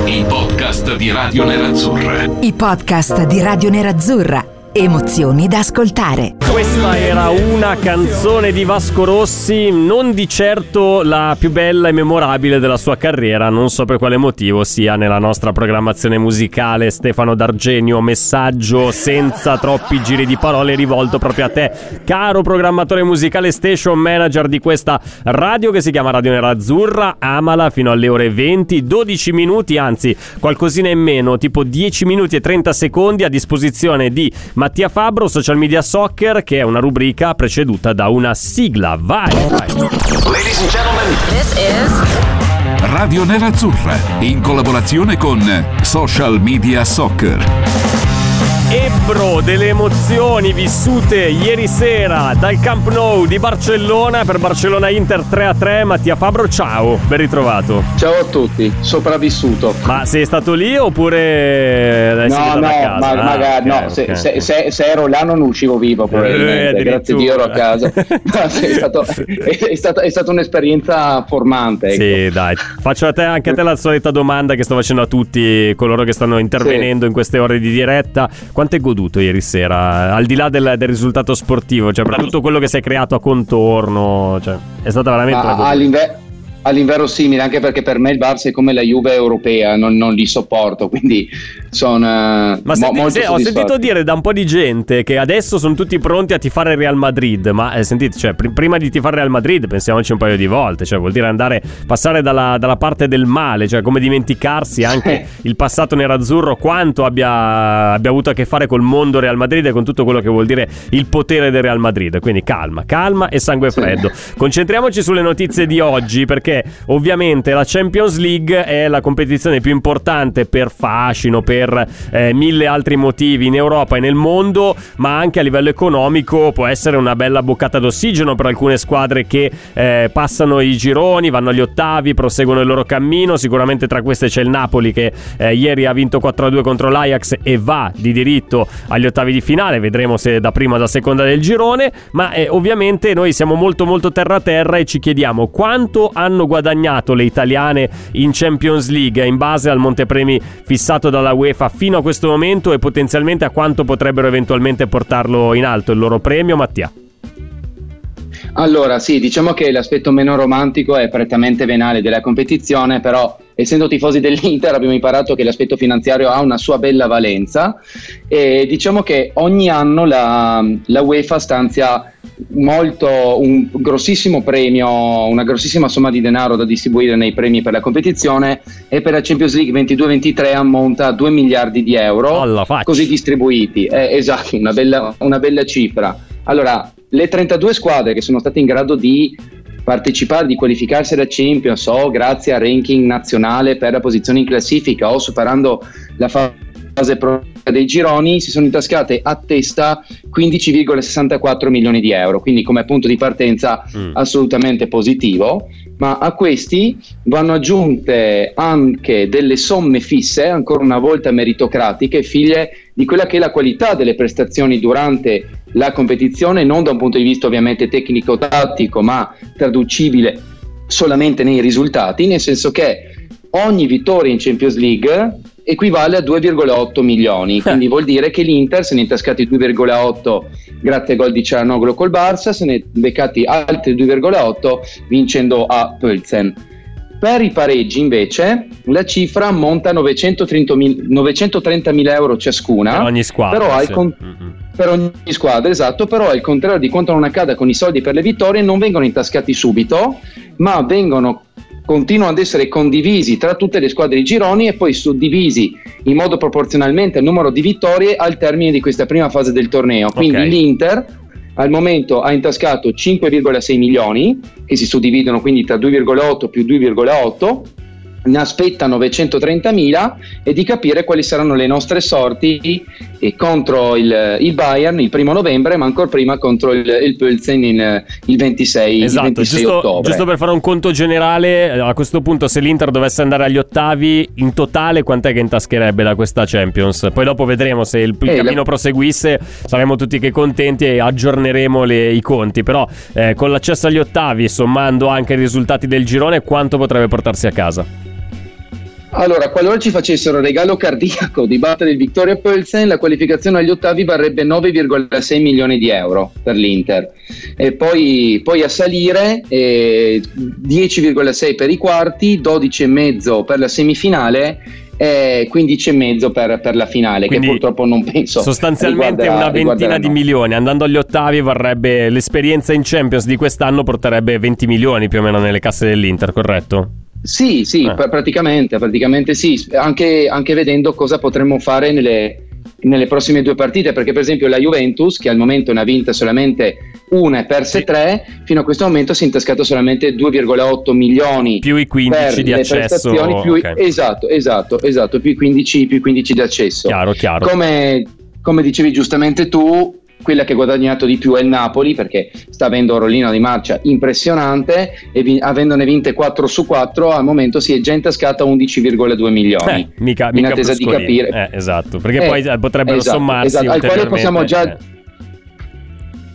I podcast di Radio Nerazzurra. I podcast di Radio Nerazzurra. Emozioni da ascoltare. Questa era una canzone di Vasco Rossi, non di certo la più bella e memorabile della sua carriera, non so per quale motivo sia nella nostra programmazione musicale. Stefano D'Argenio, messaggio senza troppi giri di parole rivolto proprio a te, caro programmatore musicale station manager di questa radio che si chiama Radio Nerazzurra, amala fino alle ore 20, 12 minuti, anzi qualcosina in meno, tipo 10 minuti e 30 secondi a disposizione di Mattia Fabro, Social Media Soccer, che è una rubrica preceduta da una sigla. Vai! Ladies and gentlemen, This is Radio Nerazzurra, in collaborazione con Social Media Soccer. Ebbro delle emozioni vissute ieri sera dal Camp Nou di Barcellona per Barcellona Inter 3 a 3. Mattia Fabro, ciao, ben ritrovato. Ciao a tutti, sopravvissuto. Ma sei stato lì oppure l'hai No, no, casa? ma, Ah, magari, ok, no, se, ok. se- se- se ero là non uscivo vivo Eh, probabilmente, grazie a Dio ero a casa. No, sì, è, stato- è- è stata, è stata un'esperienza formante. ecco. Sì, dai. Faccio a te, anche a te la solita domanda che sto facendo a tutti coloro che stanno intervenendo in queste ore di diretta. Quanto hai goduto ieri sera? Al di là del, del risultato sportivo, cioè per tutto quello che si è creato a contorno, cioè, è stata veramente una A- goduria. all'inver- all'inverosimile, anche perché per me il Barça è come la Juve europea, non, non li sopporto, quindi sono eh, Ma mo- senti- molto se- ho soddisfatto. sentito dire da un po' di gente che adesso sono tutti pronti a tifare il Real Madrid. Ma eh, sentite, cioè, pr- prima di tifare il Real Madrid, pensiamoci un paio di volte. Cioè, vuol dire andare, passare dalla, dalla parte del male, cioè come dimenticarsi anche il passato nerazzurro, quanto abbia, abbia avuto a che fare col mondo Real Madrid e con tutto quello che vuol dire il potere del Real Madrid. Quindi calma, calma e sangue freddo. Concentriamoci sulle notizie di oggi, perché ovviamente la Champions League è la competizione più importante per fascino, per eh, mille altri motivi in Europa e nel mondo, ma anche a livello economico può essere una bella boccata d'ossigeno per alcune squadre che eh, passano i gironi, vanno agli ottavi, proseguono il loro cammino. Sicuramente tra queste c'è il Napoli che eh, ieri ha vinto 4-2 contro l'Ajax e va di diritto agli ottavi di finale. Vedremo se da prima o da seconda del girone. Ma eh, ovviamente noi siamo molto molto terra a terra e ci chiediamo quanto hanno guadagnato le italiane in Champions League in base al montepremi fissato dalla UEFA fino a questo momento e potenzialmente a quanto potrebbero eventualmente portarlo in alto il loro premio, Mattia. Allora, sì, diciamo che l'aspetto meno romantico è prettamente venale della competizione, però essendo tifosi dell'Inter abbiamo imparato che l'aspetto finanziario ha una sua bella valenza e diciamo che ogni anno la, la UEFA stanzia molto un grossissimo premio, una grossissima somma di denaro da distribuire nei premi per la competizione e per la Champions League 22-23 ammonta a 2 miliardi di euro così distribuiti. Eh, esatto, una bella, una bella cifra. Allora, le 32 squadre che sono state in grado di partecipare, di qualificarsi alla Champions o grazie al ranking nazionale per la posizione in classifica o superando la fase pro dei gironi si sono intascate a testa 15,64 milioni di euro, quindi come punto di partenza assolutamente positivo, ma a questi vanno aggiunte anche delle somme fisse, ancora una volta meritocratiche, figlie di quella che è la qualità delle prestazioni durante la competizione, non da un punto di vista ovviamente tecnico-tattico, ma traducibile solamente nei risultati, nel senso che ogni vittoria in Champions League equivale a 2,8 milioni, quindi vuol dire che l'Inter se ne è intascati 2,8 grazie al gol di Cianoglu col Barça, se ne è beccati altri 2,8 vincendo a Pölzen. Per i pareggi invece la cifra ammonta a 930.000 mila euro ciascuna, Per ogni squadra, però sì. con- per ogni squadra, esatto, però al contrario di quanto non accada con i soldi per le vittorie non vengono intascati subito, ma vengono continuano ad essere condivisi tra tutte le squadre di gironi e poi suddivisi in modo proporzionalmente al numero di vittorie al termine di questa prima fase del torneo. Quindi Ok. l'Inter al momento ha intascato 5,6 milioni, che si suddividono quindi tra 2,8 più 2,8 ne aspetta 930.000 e di capire quali saranno le nostre sorti eh, contro il, il Bayern il primo novembre, ma ancora prima contro il, il Pölzen in, il 26, il Esatto, 26 giusto, ottobre. giusto per fare un conto generale, a questo punto se l'Inter dovesse andare agli ottavi, in totale quant'è che intascherebbe da questa Champions? Poi dopo vedremo se il, il Eh, la- cammino proseguisse, saremo tutti che contenti e aggiorneremo le- i conti, però eh, con l'accesso agli ottavi, sommando anche i risultati del girone, quanto potrebbe portarsi a casa? Allora, qualora ci facessero regalo cardiaco di battere il Victoria Pölsen, la qualificazione agli ottavi varrebbe 9,6 milioni di euro per l'Inter. E poi, poi a salire eh, 10,6 per i quarti, 12,5 per la semifinale e 15,5 per, per la finale, Quindi, che purtroppo non penso. Sostanzialmente riguarderà- una ventina di milioni, andando agli ottavi varrebbe l'esperienza in Champions di quest'anno porterebbe 20 milioni più o meno nelle casse dell'Inter, corretto? Sì, sì, Eh. pr- praticamente, praticamente sì, anche, anche vedendo cosa potremmo fare nelle, nelle prossime due partite, perché per esempio la Juventus, che al momento ne ha vinta solamente una e perse tre, fino a questo momento si è intascato solamente 2,8 milioni più i 15 per di accesso, prestazioni, più i- ok. esatto, esatto, esatto, più i 15, più i 15 di accesso. Chiaro, chiaro. Come, come dicevi giustamente tu, quella che ha guadagnato di più è il Napoli perché sta avendo un rollino di marcia impressionante e vi- avendone vinte 4 su 4 al momento si è già intascata 11,2 milioni. Eh, mica, in mica attesa di bruscolini. capire. Eh, esatto, perché Eh, poi potrebbero esatto, sommarsi esatto, al quale possiamo già eh.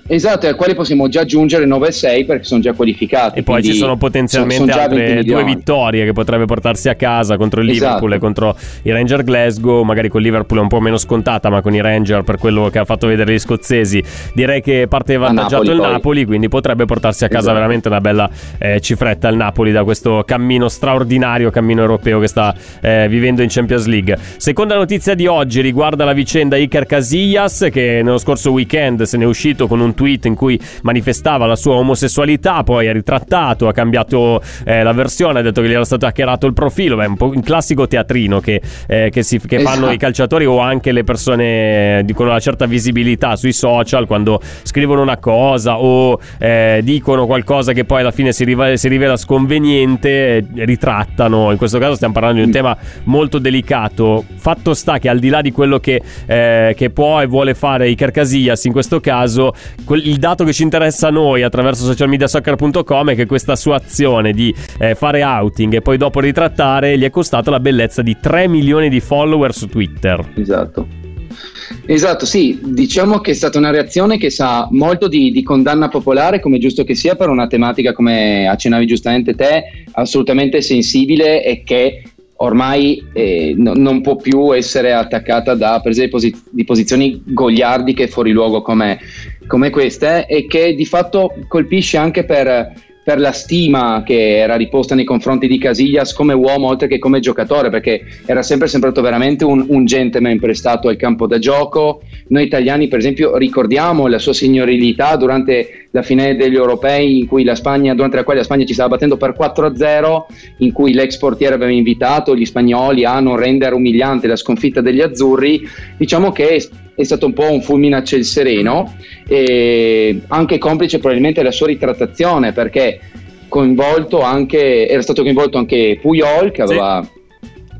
Esatto, al quale possiamo già aggiungere 9 e 6 perché sono già qualificati. E poi ci sono potenzialmente sono- sono già 20 altre due vittorie che potrebbe portarsi a casa contro il Esatto. Liverpool e contro i Ranger Glasgow. Magari con il Liverpool è un po' meno scontata, ma con i Ranger, per quello che ha fatto vedere gli scozzesi, direi che parte avvantaggiato Napoli, il poi. Napoli. Quindi potrebbe portarsi a casa Esatto. veramente una bella eh, cifretta il Napoli da questo cammino straordinario, cammino europeo che sta eh, vivendo in Champions League. Seconda notizia di oggi riguarda la vicenda Iker Casillas, che nello scorso weekend se ne è uscito con un tweet in cui manifestava la sua omosessualità, poi ha ritrattato, ha cambiato eh, la versione, ha detto che gli era stato hackerato il profilo, è un po' un classico teatrino che, eh, che si- che fanno Esatto. i calciatori o anche le persone eh, con una certa visibilità sui social quando scrivono una cosa o eh, dicono qualcosa che poi alla fine si, riva- si rivela sconveniente, eh, ritrattano. In questo caso stiamo parlando di un tema molto delicato. Fatto sta che al di là di quello che, eh, che può e vuole fare Iker Casillas in questo caso, il dato che ci interessa a noi attraverso socialmediasoccer.com è che questa sua azione di eh, fare outing e poi dopo ritrattare gli è costato la bellezza di 3 milioni di follower su Twitter. Esatto. Esatto, sì, diciamo che è stata una reazione che sa molto di, di condanna popolare, come giusto che sia, per una tematica come accennavi giustamente te, assolutamente sensibile e che ormai eh, no- non può più essere attaccata da prese di, posi- di posizioni goliardiche e fuori luogo come, come queste e che di fatto colpisce anche per, per la stima che era riposta nei confronti di Casillas come uomo oltre che come giocatore perché era sempre sembrato veramente un, un gentleman prestato al campo da gioco. Noi italiani per esempio ricordiamo la sua signorilità durante la finale degli europei Spagna, durante la quale la Spagna ci stava battendo per 4-0 in cui l'ex portiere aveva invitato gli spagnoli a non rendere umiliante la sconfitta degli azzurri. Diciamo che è, stato un po' un fulmine a ciel sereno e anche complice probabilmente la sua ritrattazione perché coinvolto anche, era stato coinvolto anche Puyol che aveva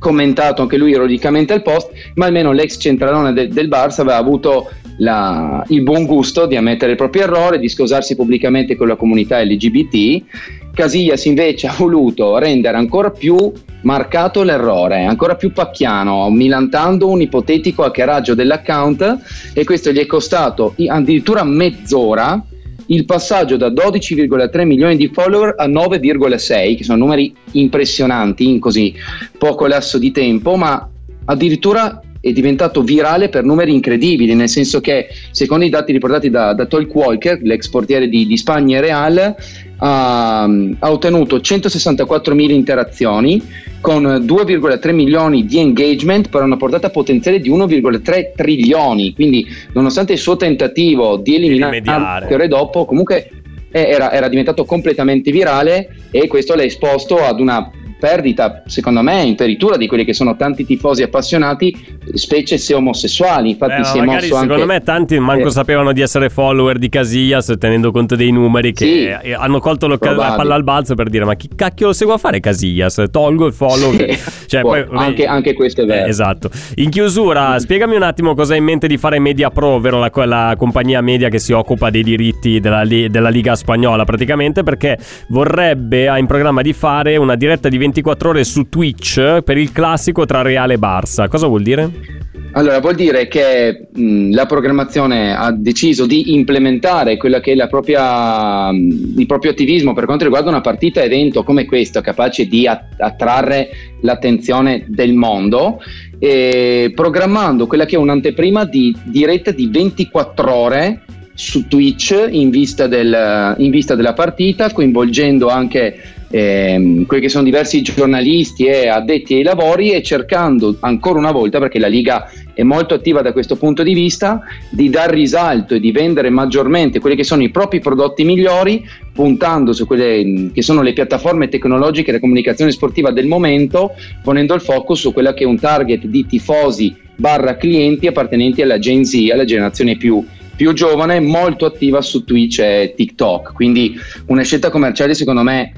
commentato anche lui ironicamente al post, ma almeno l'ex centralone de- del Barça aveva avuto la- il buon gusto di ammettere il proprio errore, di scusarsi pubblicamente con la comunità LGBT. Casillas invece ha voluto rendere ancora più marcato l'errore, ancora più pacchiano, milantando un ipotetico hackeraggio dell'account e questo gli è costato addirittura mezz'ora il passaggio da 12,3 milioni di follower a 9,6, che sono numeri impressionanti in così poco lasso di tempo, ma addirittura è diventato virale per numeri incredibili, nel senso che secondo i dati riportati da, da Tolk Walker, l'ex portiere di, di Spagna e Real, ha, ha ottenuto 164.000 interazioni con 2,3 milioni di engagement per una portata potenziale di 1,3 trilioni. Quindi, nonostante il suo tentativo di eliminare che ore dopo, comunque era, era diventato completamente virale e questo l'ha esposto ad una perdita, secondo me, imperitura di quelli che sono tanti tifosi appassionati, specie se omosessuali. Infatti, Eh, si è magari mosso secondo anche. me tanti manco Eh. sapevano di essere follower di Casillas tenendo conto dei numeri che Sì. eh, hanno colto la palla al balzo per dire ma chi cacchio lo seguo a fare Casillas tolgo il follow Sì. cioè, Può- poi- anche, anche questo è vero. Eh, esatto. In chiusura, spiegami un attimo cosa hai in mente di fare Media Pro, ovvero la, quella compagnia media che si occupa dei diritti della, della Liga Spagnola, praticamente, perché vorrebbe, ha in programma di fare una diretta di 24 ore su Twitch per il classico tra Reale e Barça. Cosa vuol dire? Allora, vuol dire che mh, la programmazione ha deciso di implementare quella che è propria, mh, il proprio attivismo per quanto riguarda una partita evento come questo, capace di att- attrarre l'attenzione del mondo, e programmando quella che è un'anteprima di diretta di 24 ore su Twitch in vista, del- in vista della partita, coinvolgendo anche ehm, quelli che sono diversi giornalisti e addetti ai lavori e cercando ancora una volta, perché la Liga è molto attiva da questo punto di vista, di dar risalto e di vendere maggiormente quelli che sono i propri prodotti migliori, puntando su quelle mh, che sono le piattaforme tecnologiche della comunicazione sportiva del momento, ponendo il focus su quella che è un target di tifosi barra clienti appartenenti alla Gen Z, alla generazione più più giovane, molto attiva su Twitch e TikTok. Quindi una scelta commerciale secondo me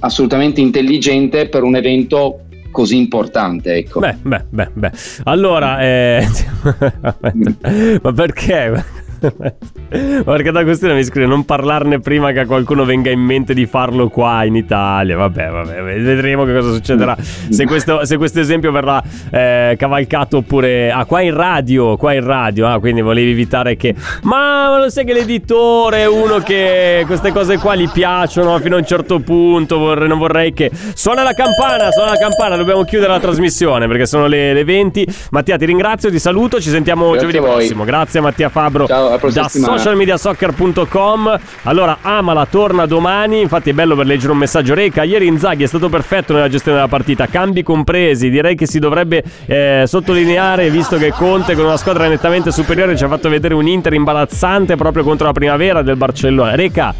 assolutamente intelligente per un evento così importante. Ecco. Beh, beh, beh, beh. Allora, eh... ma perché? Perché da questione mi scrive non parlarne prima che a qualcuno venga in mente di farlo qua in Italia. Vabbè, vabbè, vedremo che cosa succederà. Se questo, se questo esempio verrà eh, cavalcato oppure. Ah, qua in radio, qua in radio. Ah, quindi volevi evitare che. Ma lo sai che l'editore è uno che queste cose qua gli piacciono fino a un certo punto. Vorrei, non vorrei che. Suona la campana, suona la campana. Dobbiamo chiudere la trasmissione perché sono le, le 20. Mattia, ti ringrazio, ti saluto. Ci sentiamo Grazie giovedì prossimo. Grazie, Mattia Fabro Ciao, alla prossima da settimana. socialmediasoccer.com. Allora, Amala torna domani. Infatti, è bello per leggere un messaggio. Reca, ieri Inzaghi è stato perfetto nella gestione della partita, cambi compresi. Direi che si dovrebbe eh, sottolineare, visto che Conte, con una squadra nettamente superiore, ci ha fatto vedere un Inter imbarazzante proprio contro la primavera del Barcellona. Reca,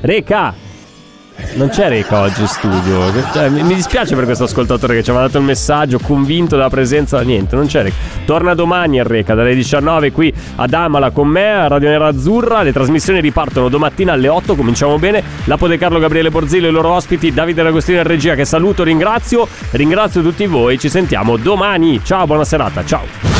Reca. Non c'è Reca oggi in studio. Cioè, mi dispiace per questo ascoltatore che ci aveva dato il messaggio, convinto della presenza. Niente, non c'è Reca. Torna domani a Reca dalle 19 qui ad Amala con me a Radio Nera Azzurra. Le trasmissioni ripartono domattina alle 8. Cominciamo bene. Lapo De Carlo, Gabriele Borzillo e i loro ospiti. Davide D'Agostino in regia che saluto, ringrazio. Ringrazio tutti voi. Ci sentiamo domani. Ciao, buona serata. Ciao.